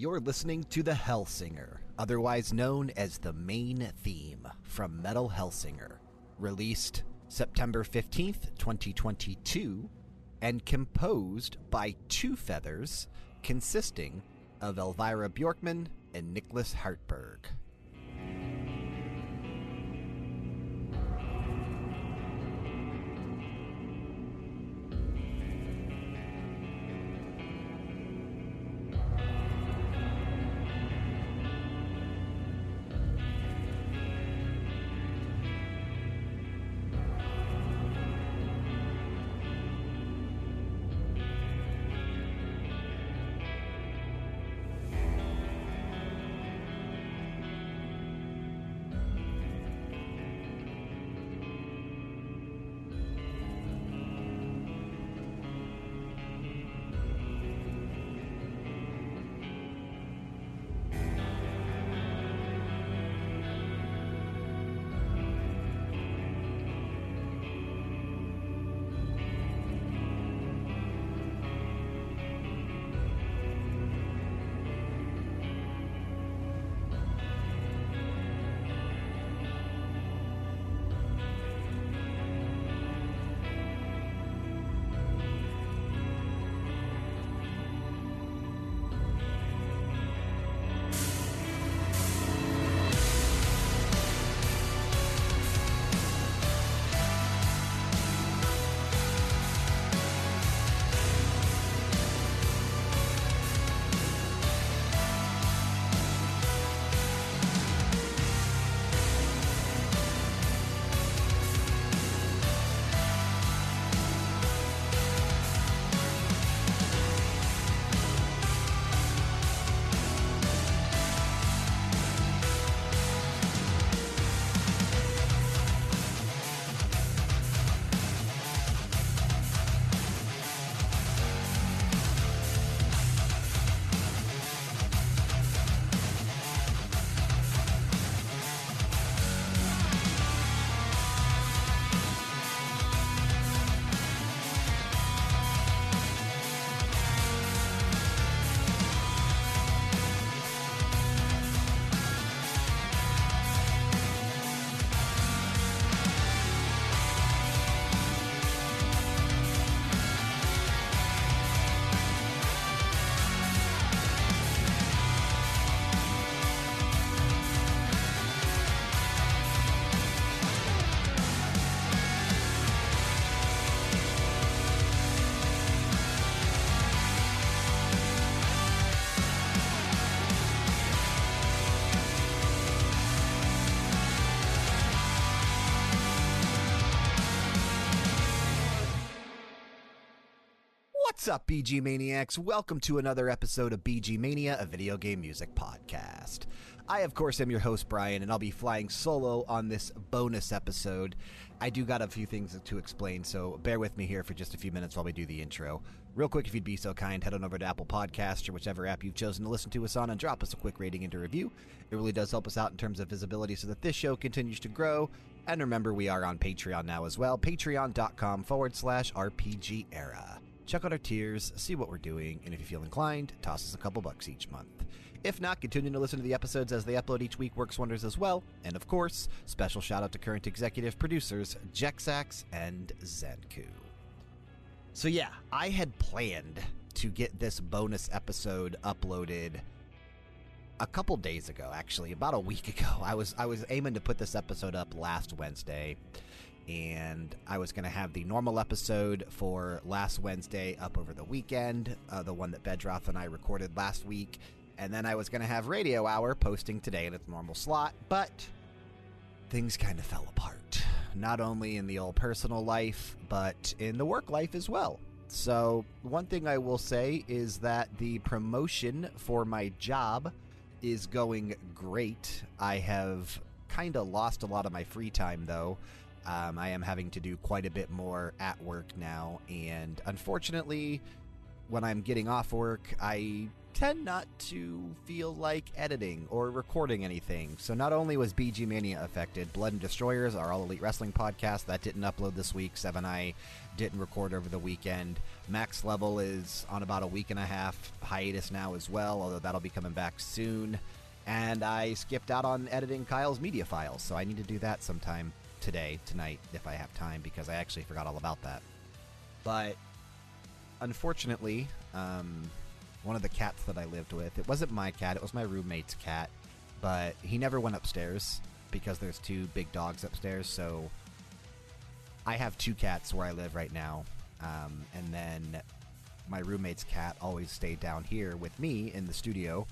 You're listening to The Hellsinger, otherwise known as the main theme from Metal Hellsinger, released September 15th, 2022, and composed by Two Feathers, consisting of Elvira Bjorkman and Nicholas Hartberg. Up, BG Maniacs? Welcome to another episode of BG Mania, a video game music podcast. I, of course, am your host, Brian, and I'll be flying solo on this bonus episode. I do got a few things to explain, so bear with me here for just a few minutes while we do the intro. Real quick, if you'd be so kind, head on over to Apple Podcasts or whichever app you've chosen to listen to us on and drop us a quick rating and a review. It really does help us out in terms of visibility so that this show continues to grow. And remember, we are on Patreon now as well, patreon.com forward slash RPG era. Check out our tiers, see what we're doing, and if you feel inclined, toss us a couple bucks each month. If not, continue to listen to the episodes as they upload each week works wonders as well. And of course, special shout out to current executive producers Jexax and Zenku. So, yeah, I had planned to get this bonus episode uploaded a couple days ago actually about a week ago i was i was aiming to put this episode up last wednesday and I was going to have the normal episode for last Wednesday up over the weekend, uh, the one that Bedroth and I recorded last week, and then I was going to have Radio Hour posting today in its normal slot, but things kind of fell apart. Not only in the old personal life, but in the work life as well. So, one thing I will say is that the promotion for my job is going great. I have kind of lost a lot of my free time, though. Um, I am having to do quite a bit more at work now, and unfortunately, when I'm getting off work, I tend not to feel like editing or recording anything. So not only was BG Mania affected, Blood and Destroyers, our All Elite Wrestling podcast, that didn't upload this week. Seven I didn't record over the weekend. Max Level is on about a week and a half hiatus now as well, although that'll be coming back soon. And I skipped out on editing Kyle's media files, so I need to do that sometime today, tonight, if I have time, because I actually forgot all about that. But unfortunately, um, one of the cats that I lived with, it wasn't my cat, it was my roommate's cat, but he never went upstairs because there's two big dogs upstairs, so I have two cats where I live right now, um, and then my roommate's cat always stayed down here with me in the studio.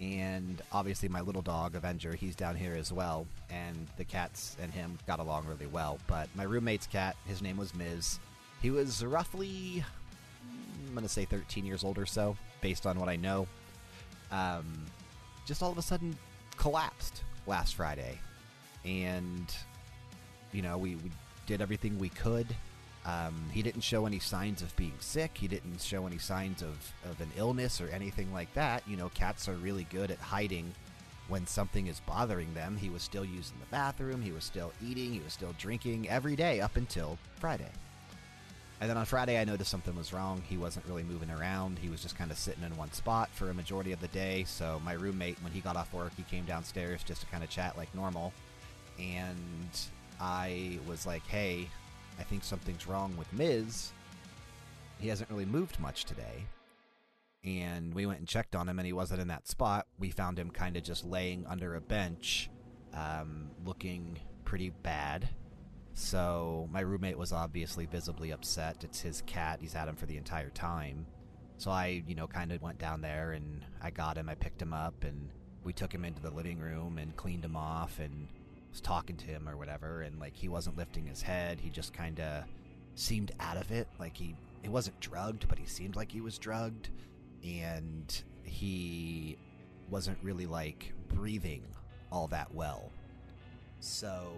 And obviously, my little dog, Avenger, he's down here as well. And the cats and him got along really well. But my roommate's cat, his name was Miz. He was roughly, I'm to say 13 years old or so, based on what I know. Um, just all of a sudden collapsed last Friday. And, you know, we, we did everything we could. Um, he didn't show any signs of being sick. He didn't show any signs of, of an illness or anything like that. You know, cats are really good at hiding when something is bothering them. He was still using the bathroom. He was still eating. He was still drinking every day up until Friday. And then on Friday, I noticed something was wrong. He wasn't really moving around. He was just kind of sitting in one spot for a majority of the day. So my roommate, when he got off work, he came downstairs just to kind of chat like normal. And I was like, hey, I think something's wrong with Miz. He hasn't really moved much today. And we went and checked on him, and he wasn't in that spot. We found him kind of just laying under a bench, um, looking pretty bad. So my roommate was obviously visibly upset. It's his cat. He's had him for the entire time. So I, you know, kind of went down there and I got him. I picked him up and we took him into the living room and cleaned him off and was talking to him or whatever, and like he wasn't lifting his head. He just kind of seemed out of it. Like he he wasn't drugged, but he seemed like he was drugged, and he wasn't really like breathing all that well. So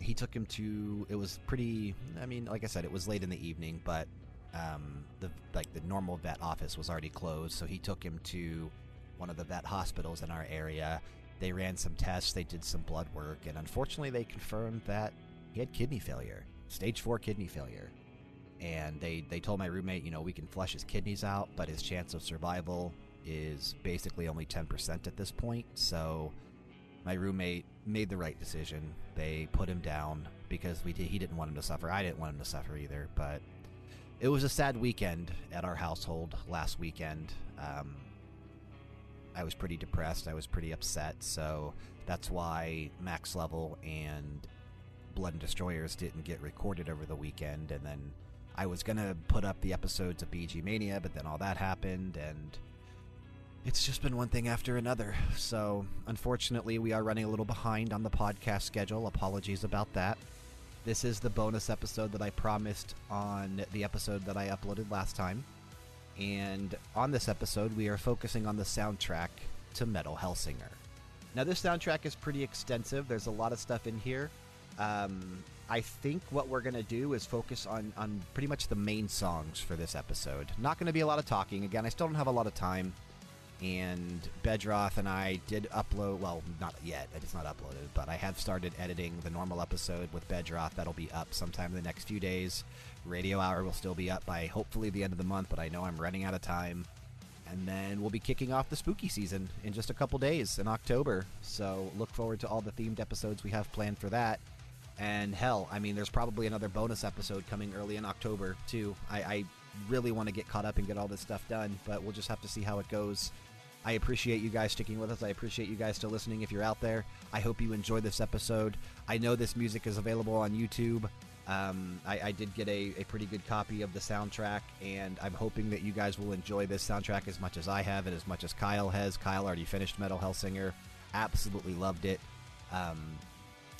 he took him to. It was pretty. I mean, like I said, it was late in the evening, but um, the like the normal vet office was already closed. So he took him to one of the vet hospitals in our area they ran some tests, they did some blood work, and unfortunately, they confirmed that he had kidney failure, stage four kidney failure. And they, they told my roommate, you know, we can flush his kidneys out, but his chance of survival is basically only 10% at this point. So my roommate made the right decision. They put him down because we did, he didn't want him to suffer. I didn't want him to suffer either. But it was a sad weekend at our household last weekend. Um, I was pretty depressed. I was pretty upset. So that's why Max Level and Blood and Destroyers didn't get recorded over the weekend. And then I was going to put up the episodes of BG Mania, but then all that happened. And it's just been one thing after another. So unfortunately, we are running a little behind on the podcast schedule. Apologies about that. This is the bonus episode that I promised on the episode that I uploaded last time. And on this episode, we are focusing on the soundtrack to Metal Hellsinger. Now, this soundtrack is pretty extensive. There's a lot of stuff in here. Um, I think what we're going to do is focus on, on pretty much the main songs for this episode. Not going to be a lot of talking. Again, I still don't have a lot of time and Bedroth and I did upload. Well, not yet; it's not uploaded, but I have started editing the normal episode with Bedroth. That'll be up sometime in the next few days. Radio Hour will still be up by hopefully the end of the month, but I know I'm running out of time. And then we'll be kicking off the spooky season in just a couple days in October. So look forward to all the themed episodes we have planned for that. And hell, I mean, there's probably another bonus episode coming early in October, too. I, I really want to get caught up and get all this stuff done, but we'll just have to see how it goes. I appreciate you guys sticking with us. I appreciate you guys still listening if you're out there. I hope you enjoy this episode. I know this music is available on YouTube. Um, I, I, did get a, a, pretty good copy of the soundtrack, and I'm hoping that you guys will enjoy this soundtrack as much as I have and as much as Kyle has. Kyle already finished Metal Hellsinger, absolutely loved it. Um,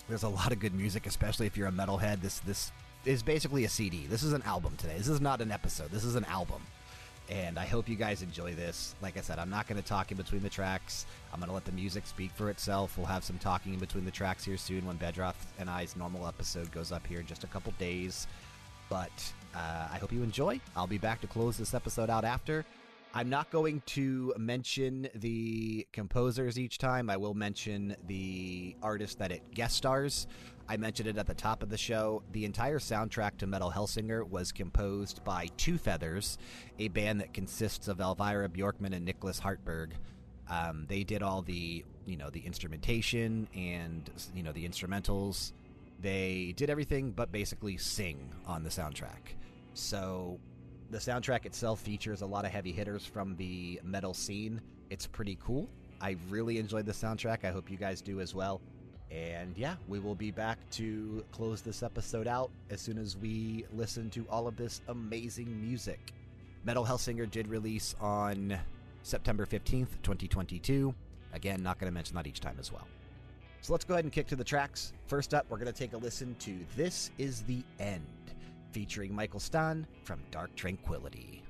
there's a lot of good music, especially if you're a metalhead. This this is basically a CD. This is an album today. This is not an episode. This is an album and I hope you guys enjoy this. Like I said, I'm not going to talk in between the tracks. I'm going to let the music speak for itself. We'll have some talking in between the tracks here soon when Bedroth and I's normal episode goes up here in just a couple days. But uh, I hope you enjoy. I'll be back to close this episode out after. I'm not going to mention the composers each time. I will mention the artist that it guest stars. I mentioned it at the top of the show. The entire soundtrack to Metal Hellsinger was composed by Two Feathers, a band that consists of Elvira Bjorkman and Nicholas Hartberg. Um, they did all the, you know, the instrumentation and you know the instrumentals. They did everything but basically sing on the soundtrack. So the soundtrack itself features a lot of heavy hitters from the metal scene. It's pretty cool. I really enjoyed the soundtrack. I hope you guys do as well. And yeah, we will be back to close this episode out as soon as we listen to all of this amazing music. Metal Hellsinger did release on September 15th, 2022. Again, not going to mention that each time as well. So let's go ahead and kick to the tracks. First up, we're going to take a listen to This Is the End, featuring Mikael Stanne from Dark Tranquillity.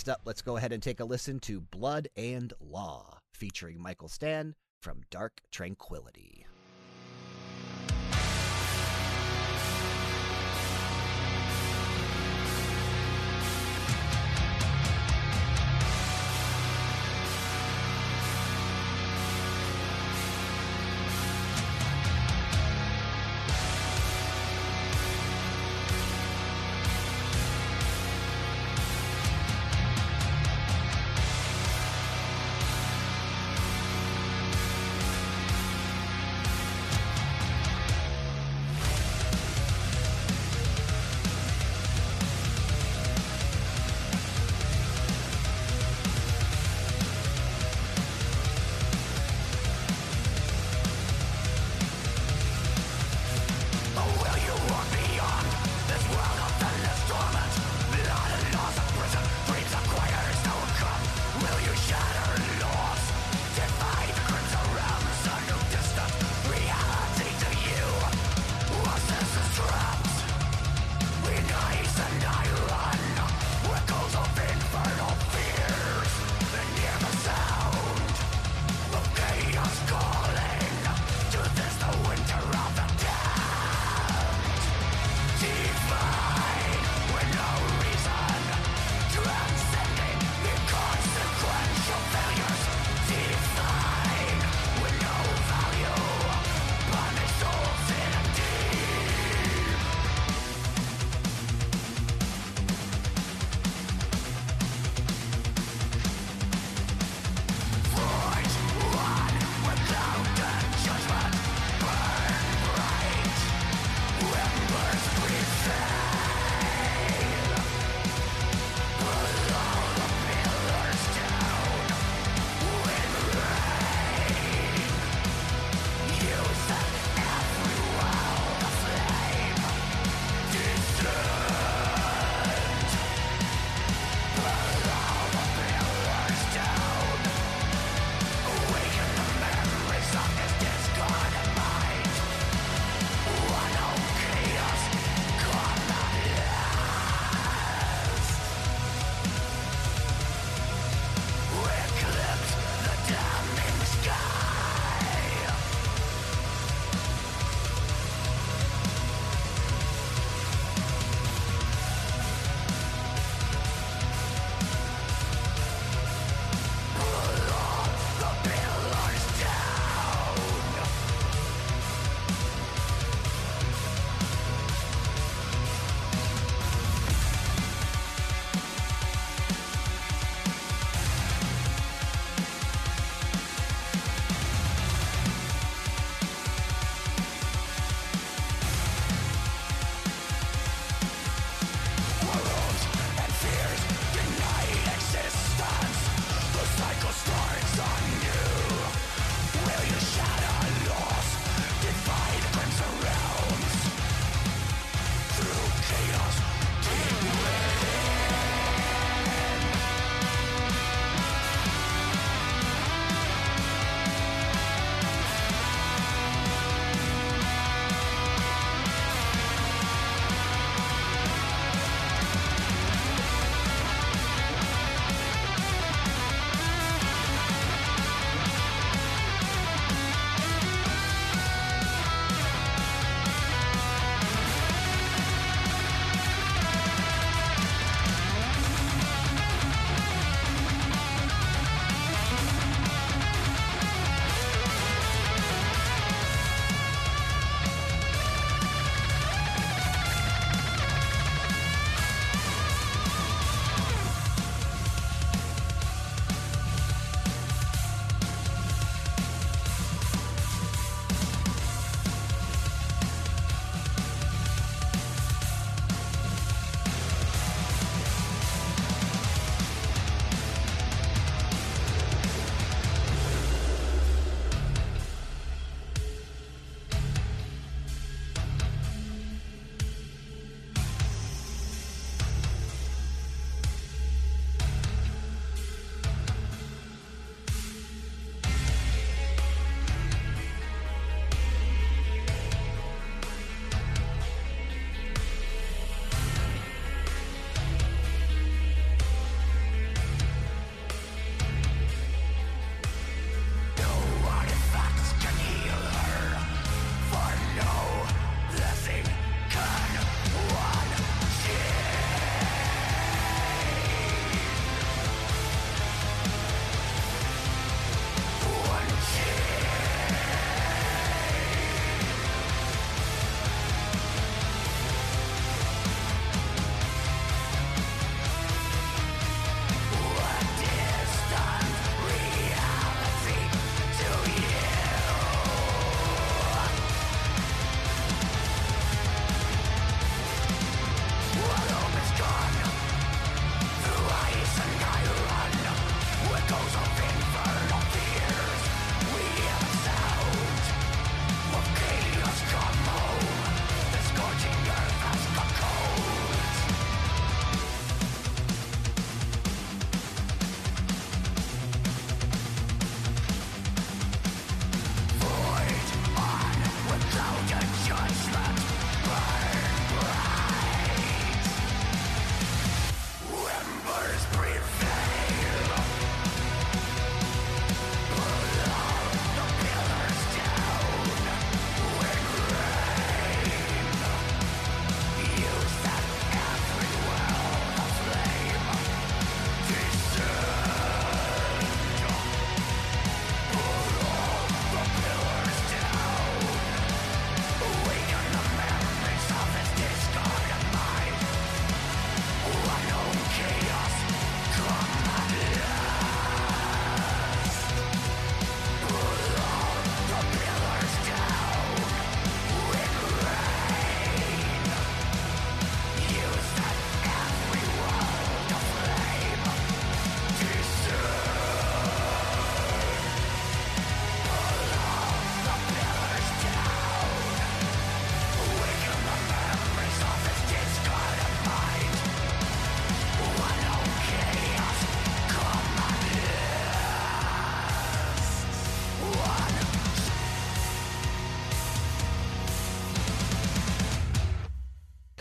Next up, let's go ahead and take a listen to Blood and Law, featuring Mikael Stanne from Dark Tranquillity.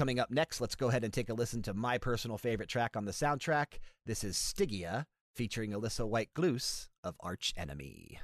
Coming up next, let's go ahead and take a listen to my personal favorite track on the soundtrack. This is Stygia, featuring Alissa White-Gluz of Arch Enemy.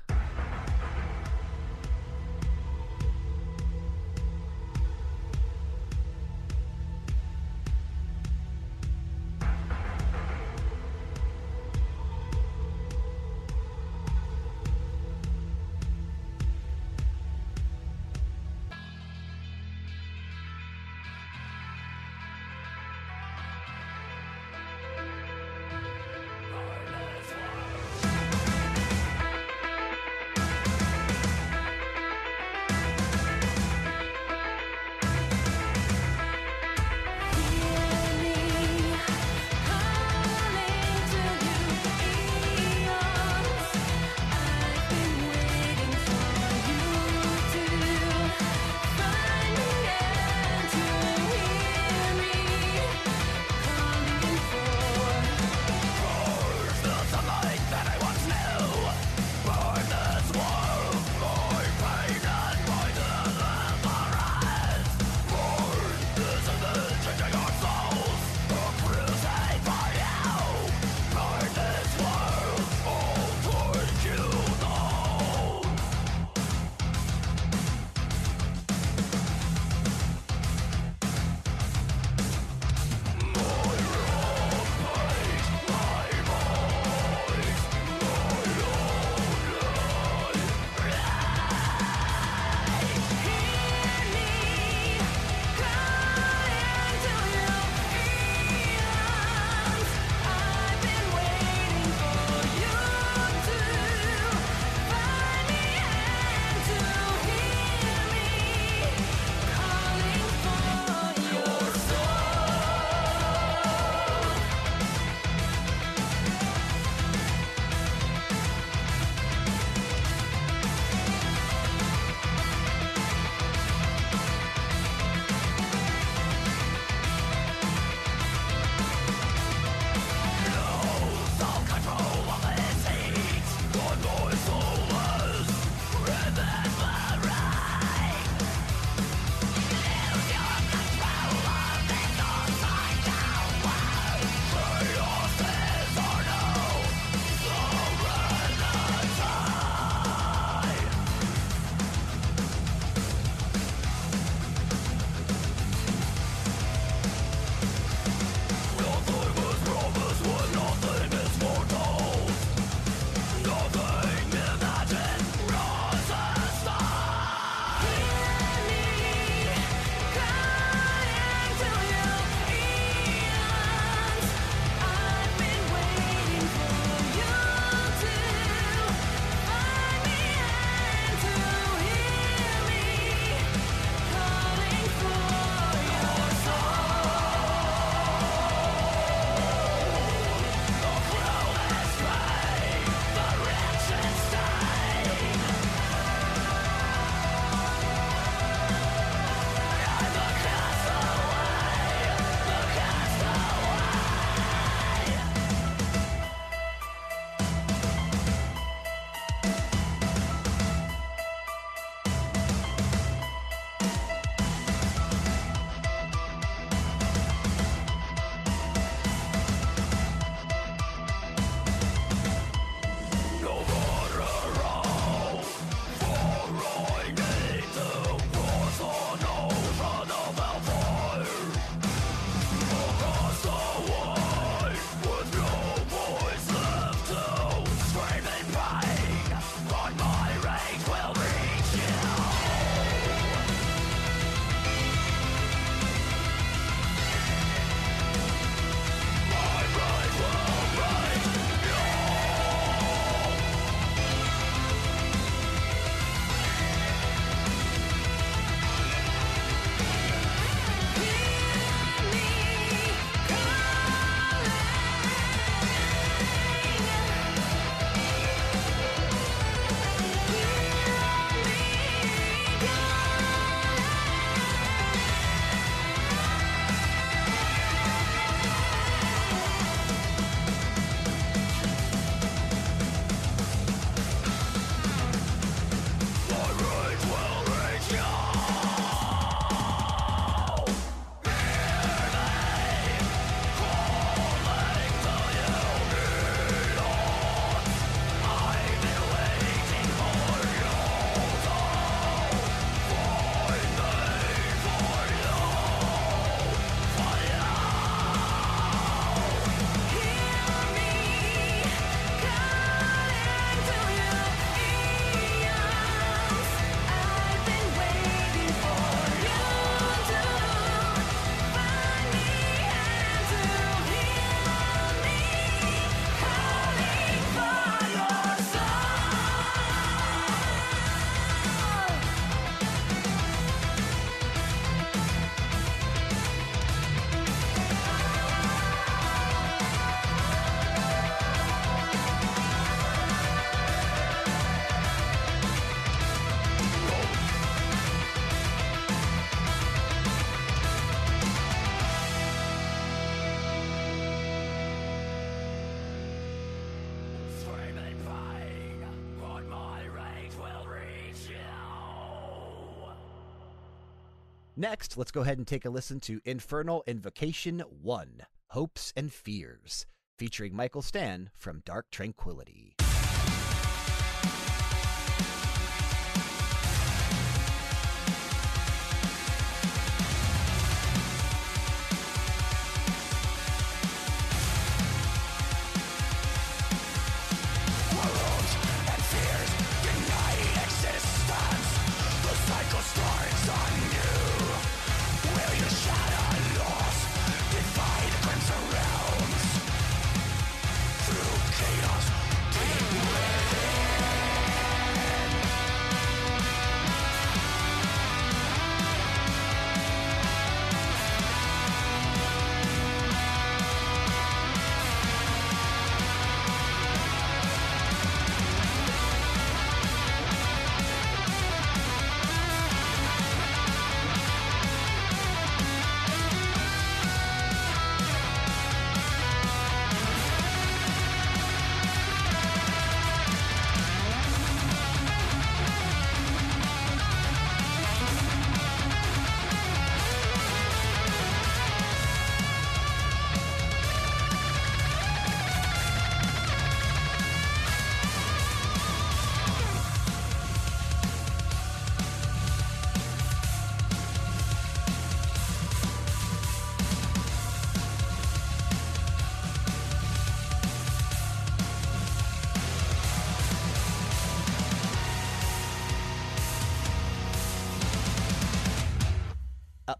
Next, let's go ahead and take a listen to Infernal Invocation 1 Hopes and Fears, featuring Mikael Stanne from Dark Tranquillity.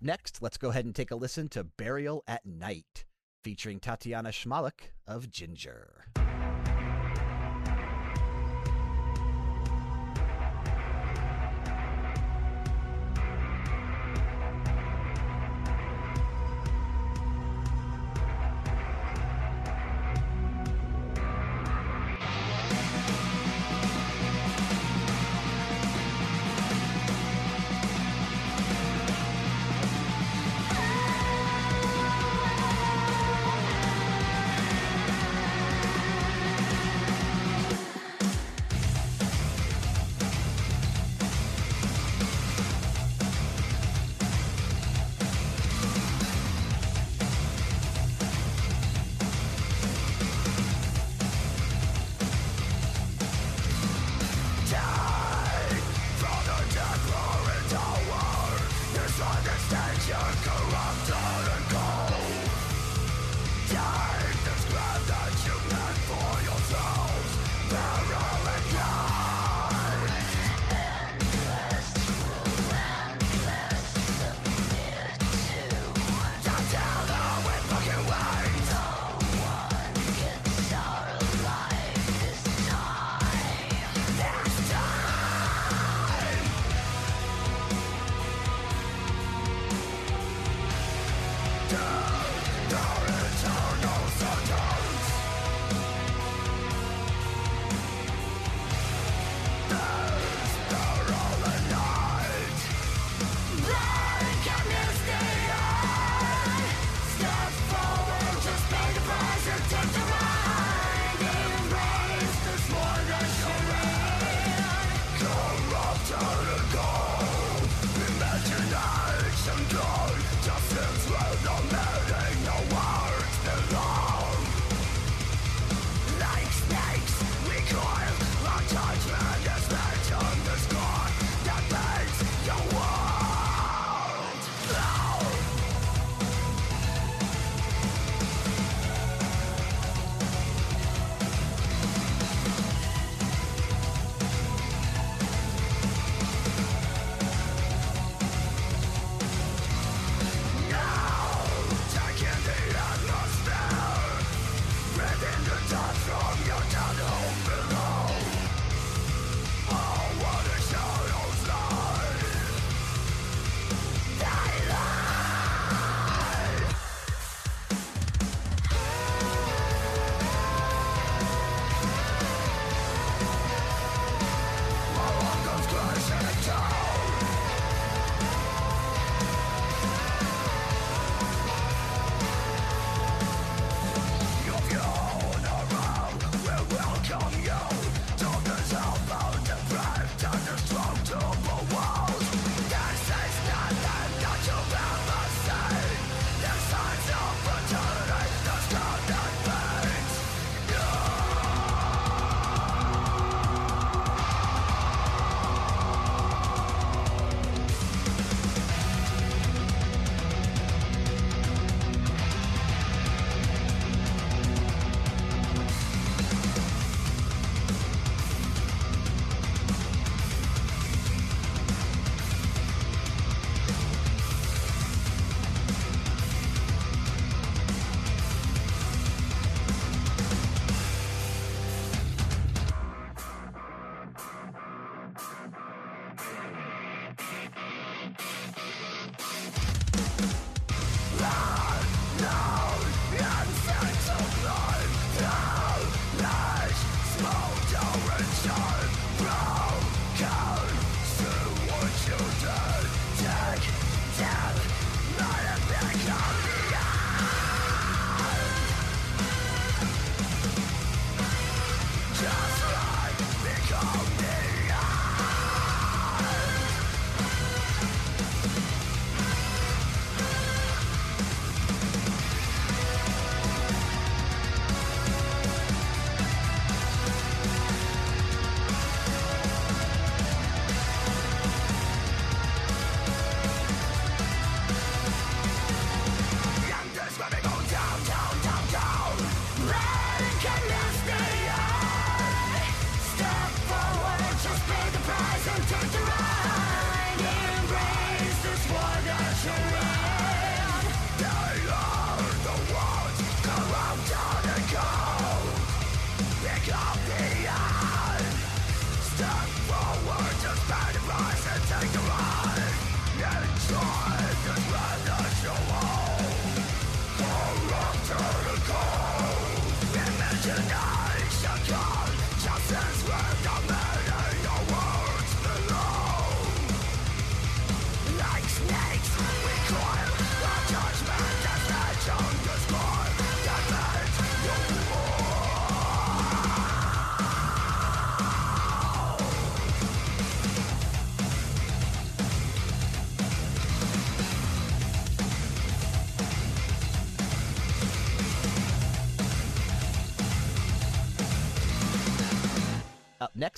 Next, let's go ahead and take a listen to Burial at Night, featuring Tatiana Shmayluk of Jinjer.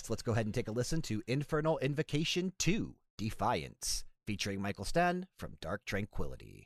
Let's go ahead and take a listen to Infernal Invocation 2 Defiance, featuring Mikael Stanne from Dark Tranquillity.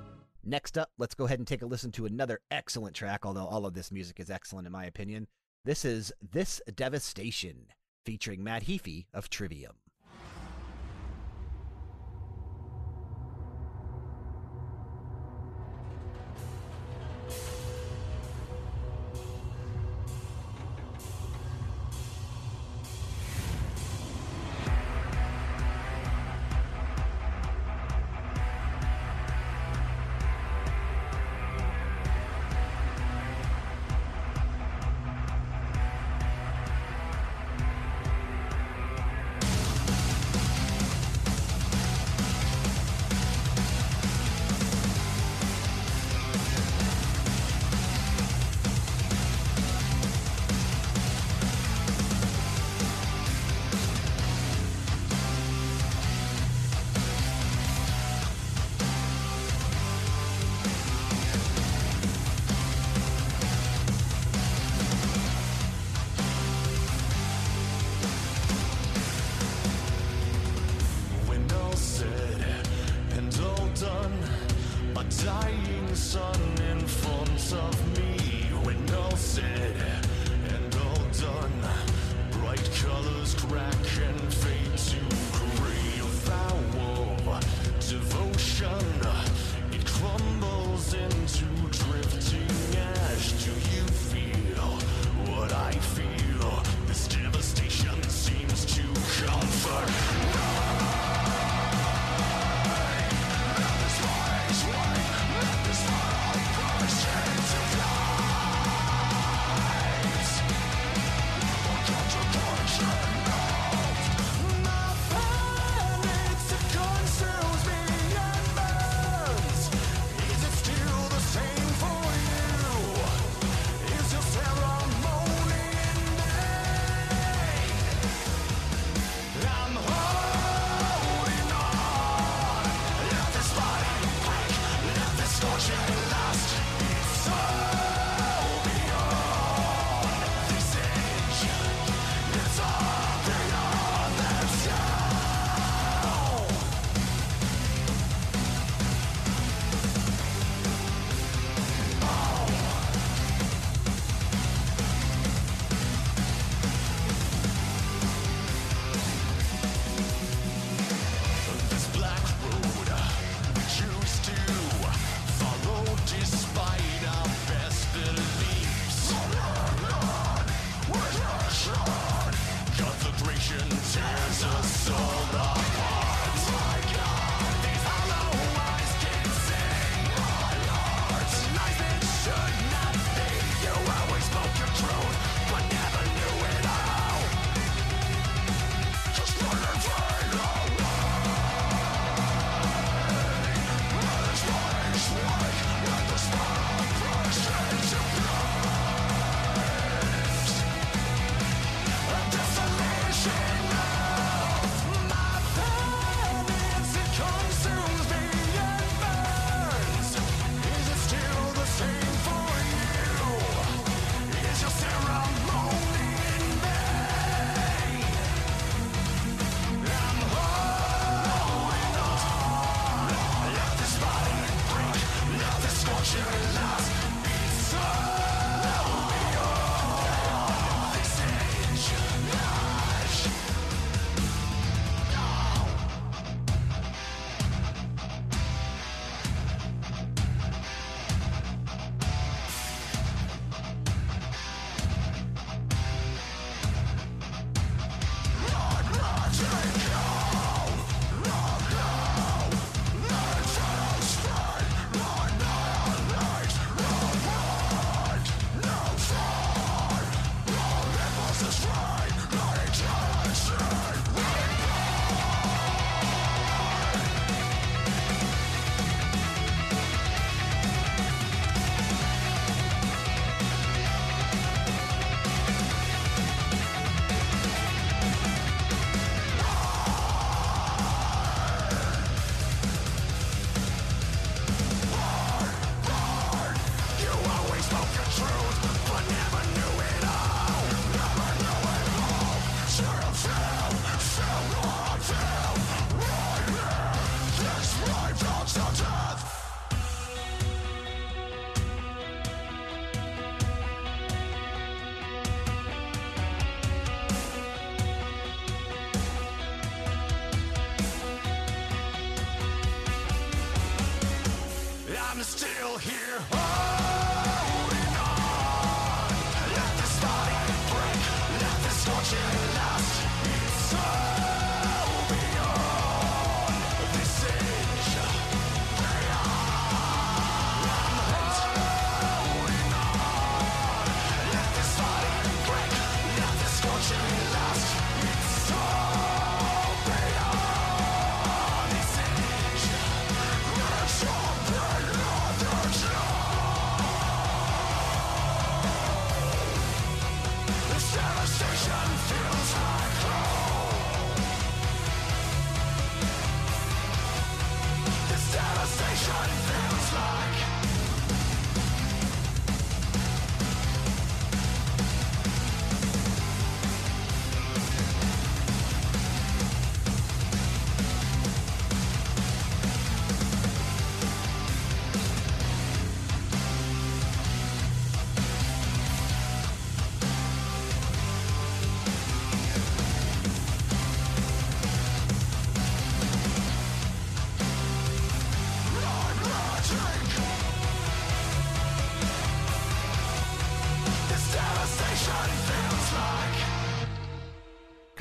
Next up, let's go ahead and take a listen to another excellent track, although all of this music is excellent in my opinion. This is This Devastation, featuring Matt Heafy of Trivium.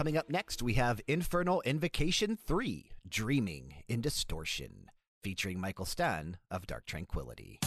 Coming up next, we have Infernal Invocation 3 Dreaming in Distortion, featuring Mikael Stanne of Dark Tranquillity.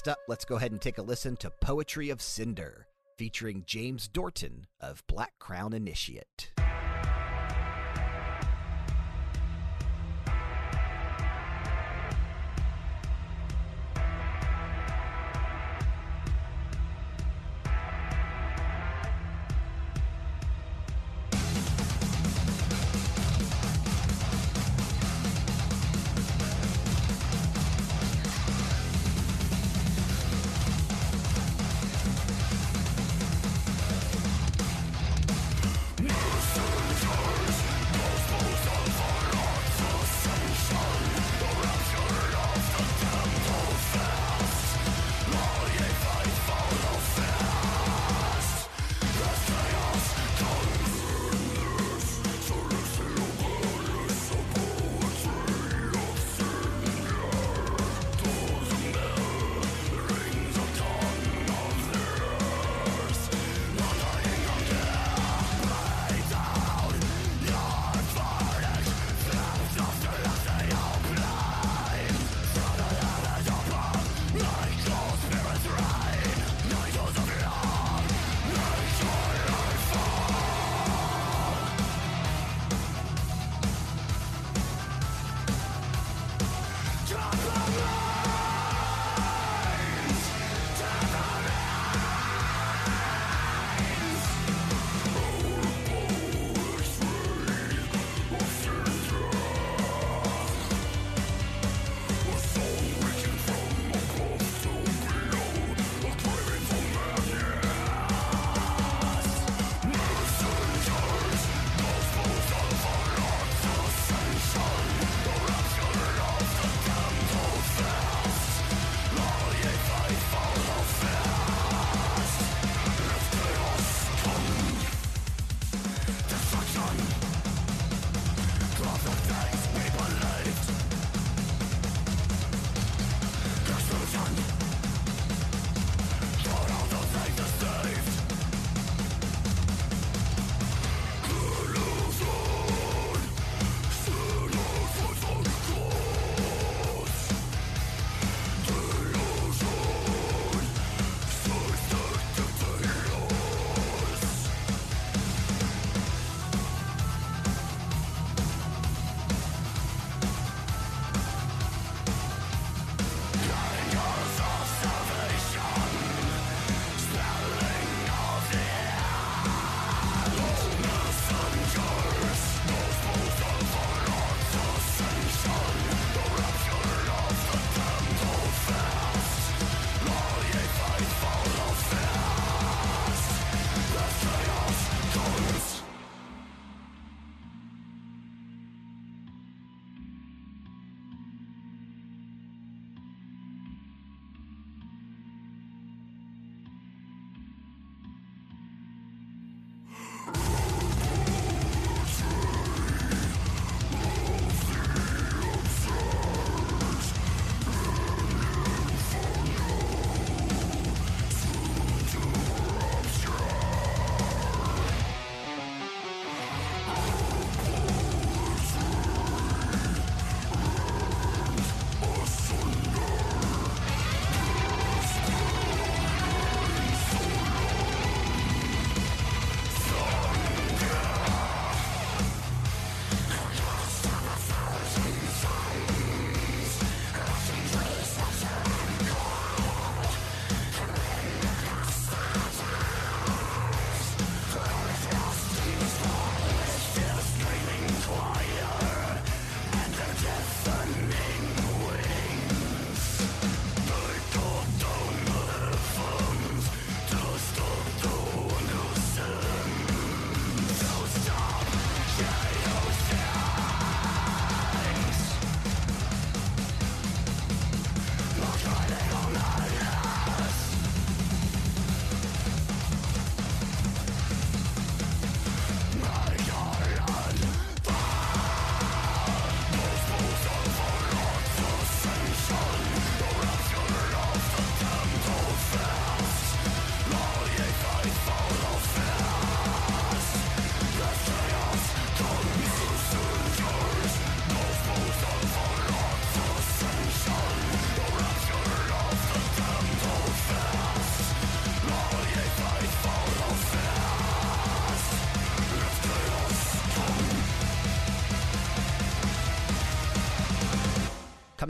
Next up, let's go ahead and take a listen to Poetry of Cinder, featuring James Dorton of Black Crown Initiate.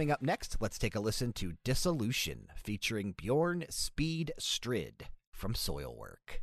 Coming up next, let's take a listen to Dissolution featuring Bjorn Speed Strid from Soilwork.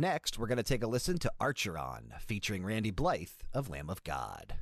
Next, we're going to take a listen to Archeron, featuring Randy Blythe of Lamb of God.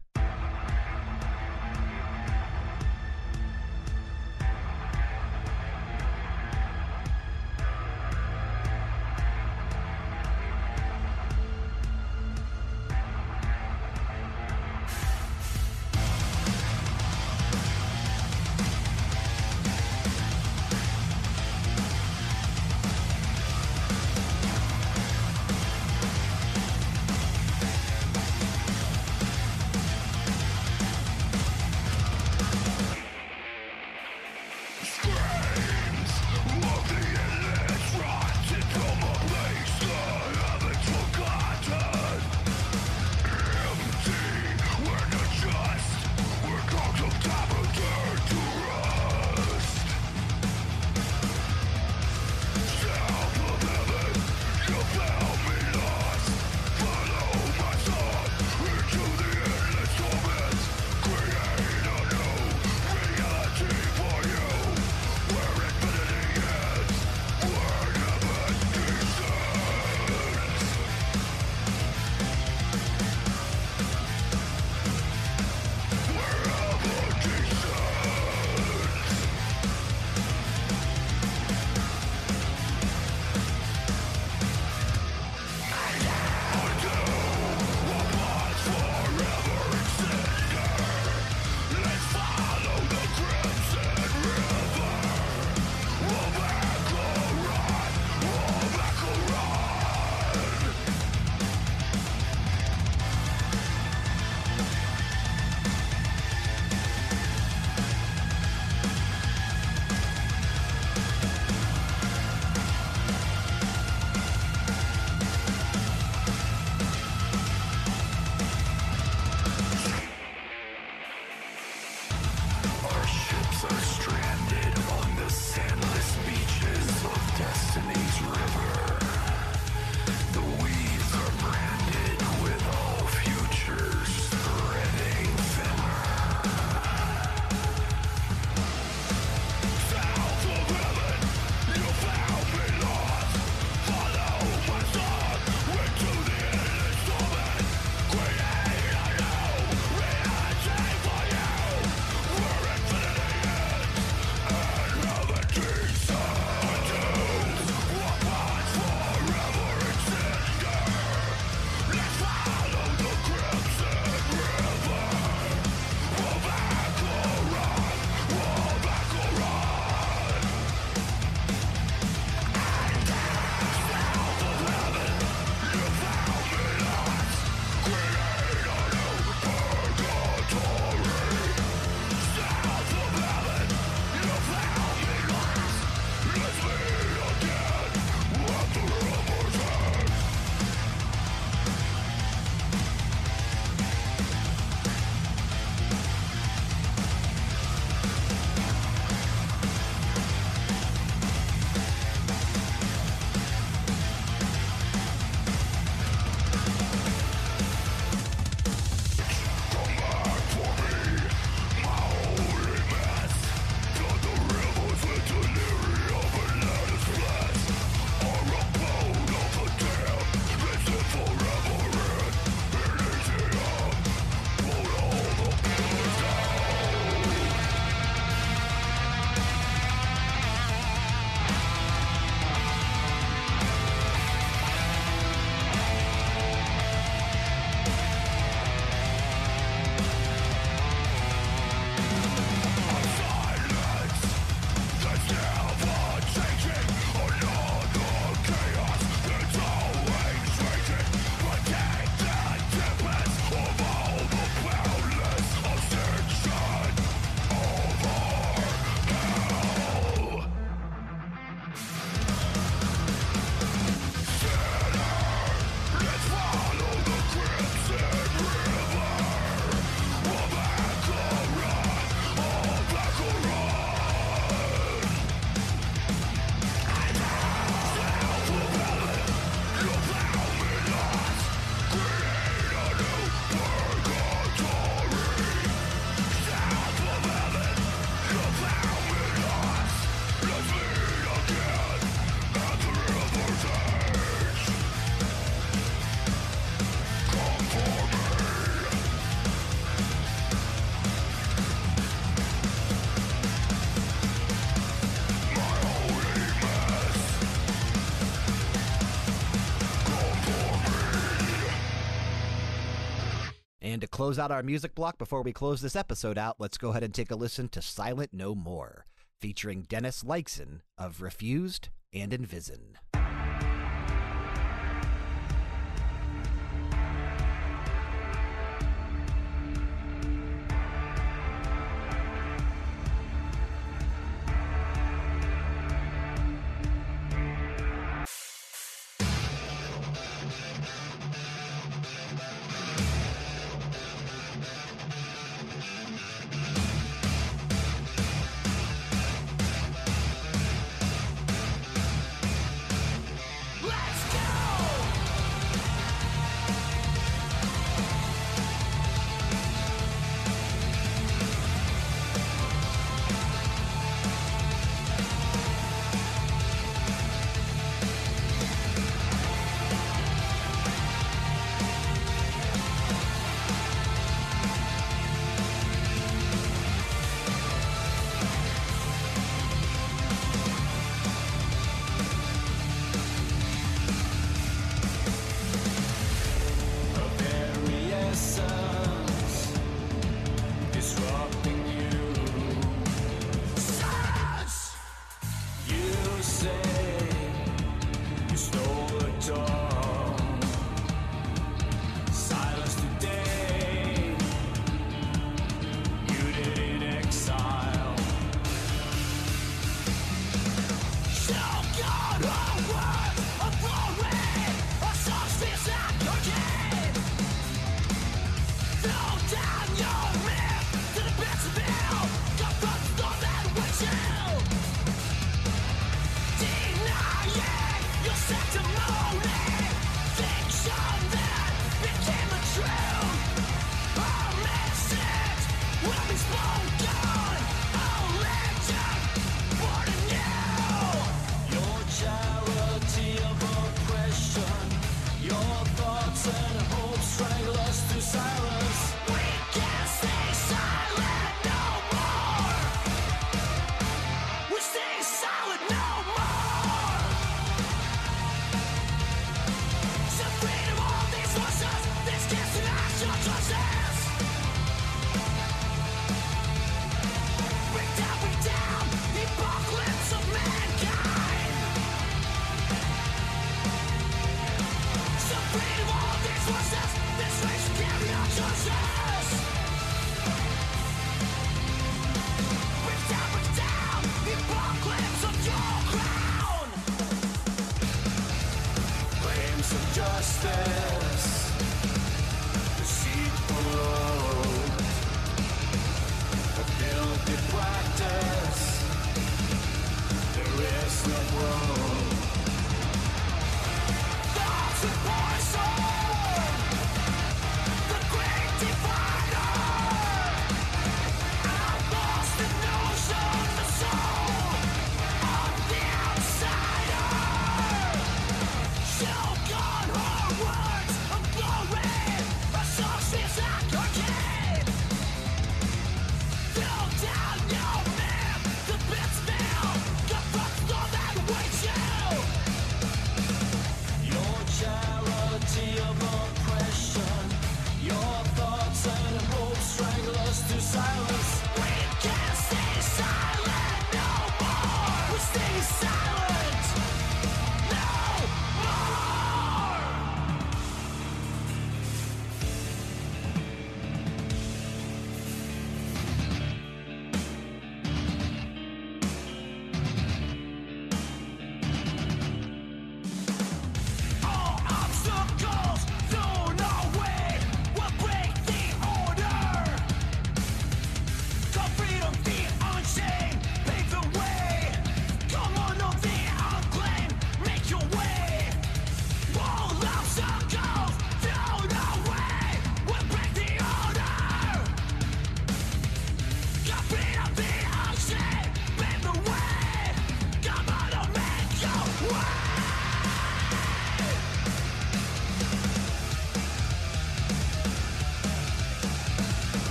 Close out our music block before we close this episode out, let's go ahead and take a listen to Silent No More, featuring Dennis Lyxzén of Refused and Invision.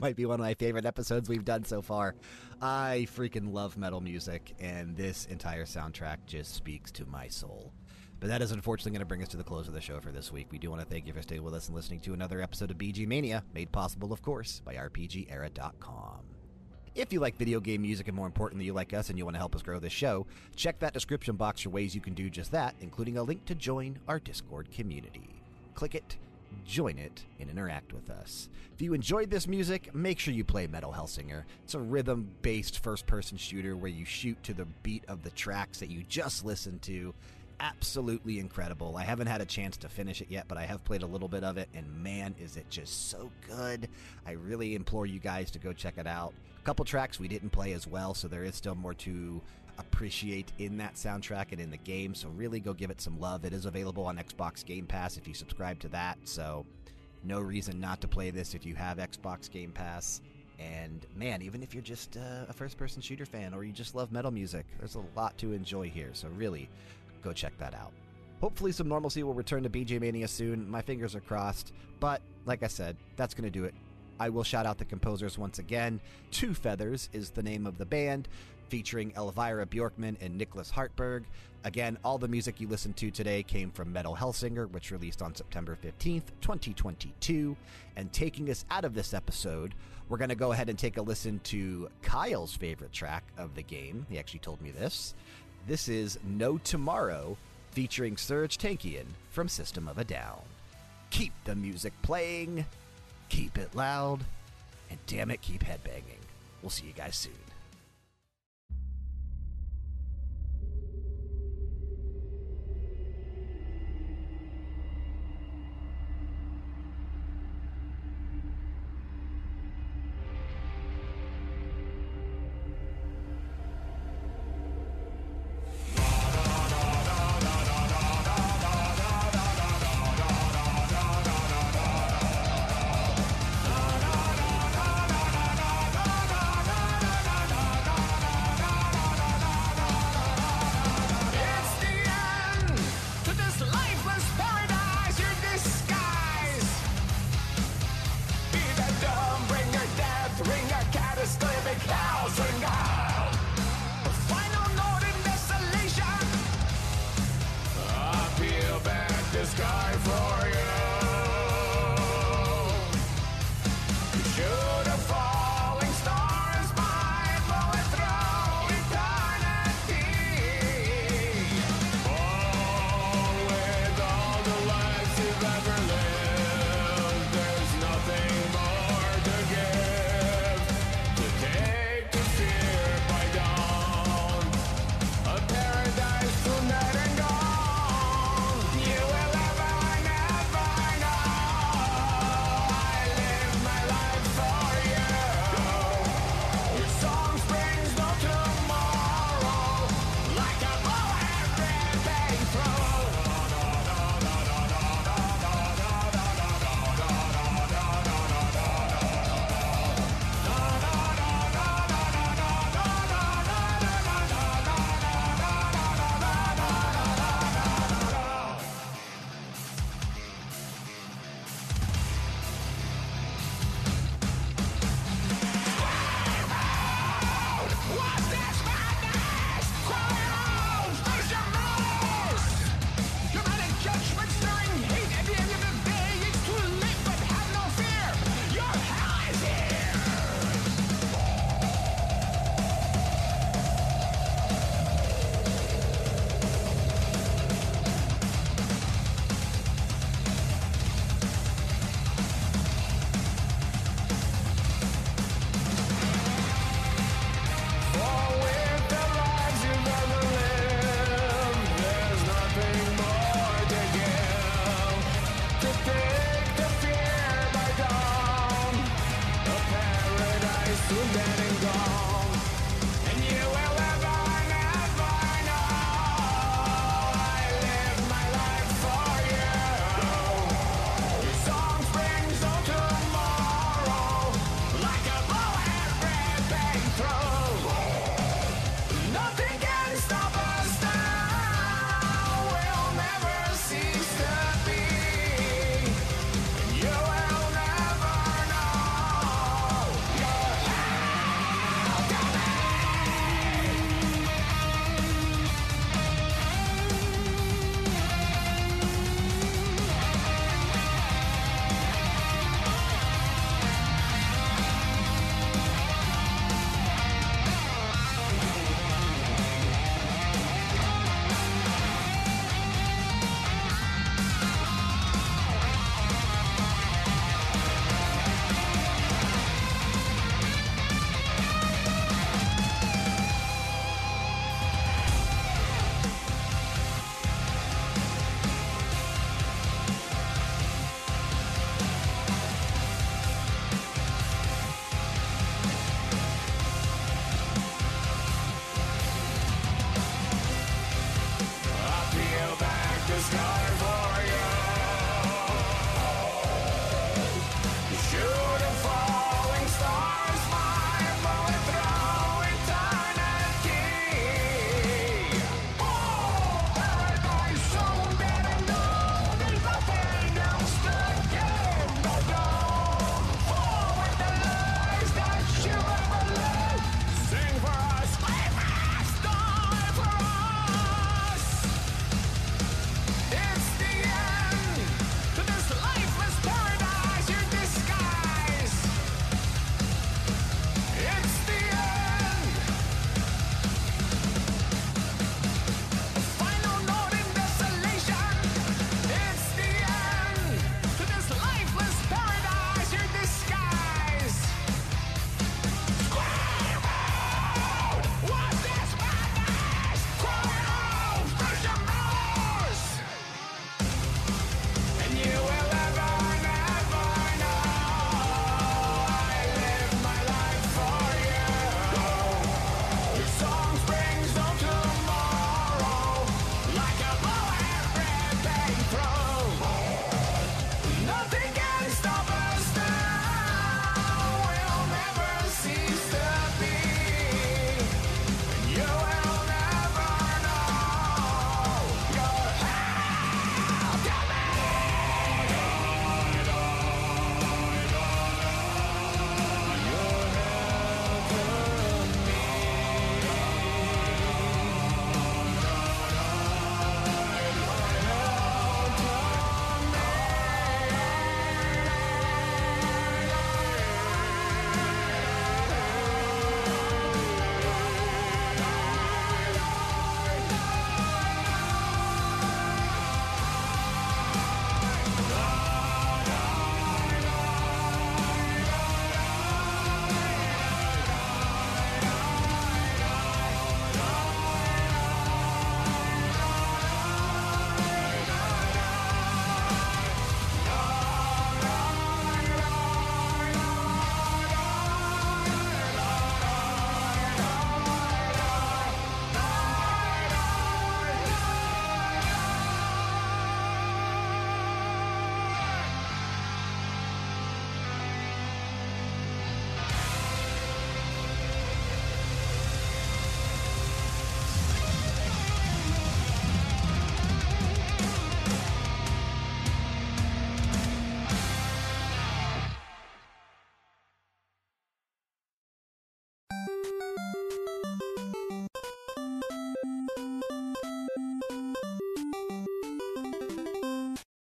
Might be one of my favorite episodes we've done so far. I freaking love metal music, and this entire soundtrack just speaks to my soul. But that is unfortunately going to bring us to the close of the show for this week. We do want to thank you for staying with us and listening to another episode of BG Mania, made possible, of course, by RPGera.com. If you like video game music and more importantly, you like us and you want to help us grow this show, check that description box for ways you can do just that, including a link to join our Discord community. Click it, join it, and interact with us. If you enjoyed this music, make sure you play Metal Hellsinger. It's a rhythm based first person shooter where you shoot to the beat of the tracks that you just listened to absolutely incredible. I haven't had a chance to finish it yet, but I have played a little bit of it, and man, is it just so good. I really implore you guys to go check it out. A couple tracks we didn't play as well, so there is still more to appreciate in that soundtrack and in the game, so really go give it some love. It is available on Xbox Game Pass if you subscribe to that, so no reason not to play this if you have Xbox Game Pass. And man, even if you're just uh, a first person shooter fan or you just love metal music, there's a lot to enjoy here. So, really, go check that out. Hopefully, some normalcy will return to BG Mania soon. My fingers are crossed. But, like I said, that's going to do it. I will shout out the composers once again. Two Feathers is the name of the band, featuring Elvira Bjorkman and Nicholas Hartberg. Again, all the music you listened to today came from Metal Hellsinger, which released on September 15th, 2022. And taking us out of this episode, we're going to go ahead and take a listen to Kyle's favorite track of the game. He actually told me this. This is No Tomorrow featuring Serj Tankian from System of a Down. Keep the music playing, keep it loud, and damn it, keep headbanging. We'll see you guys soon.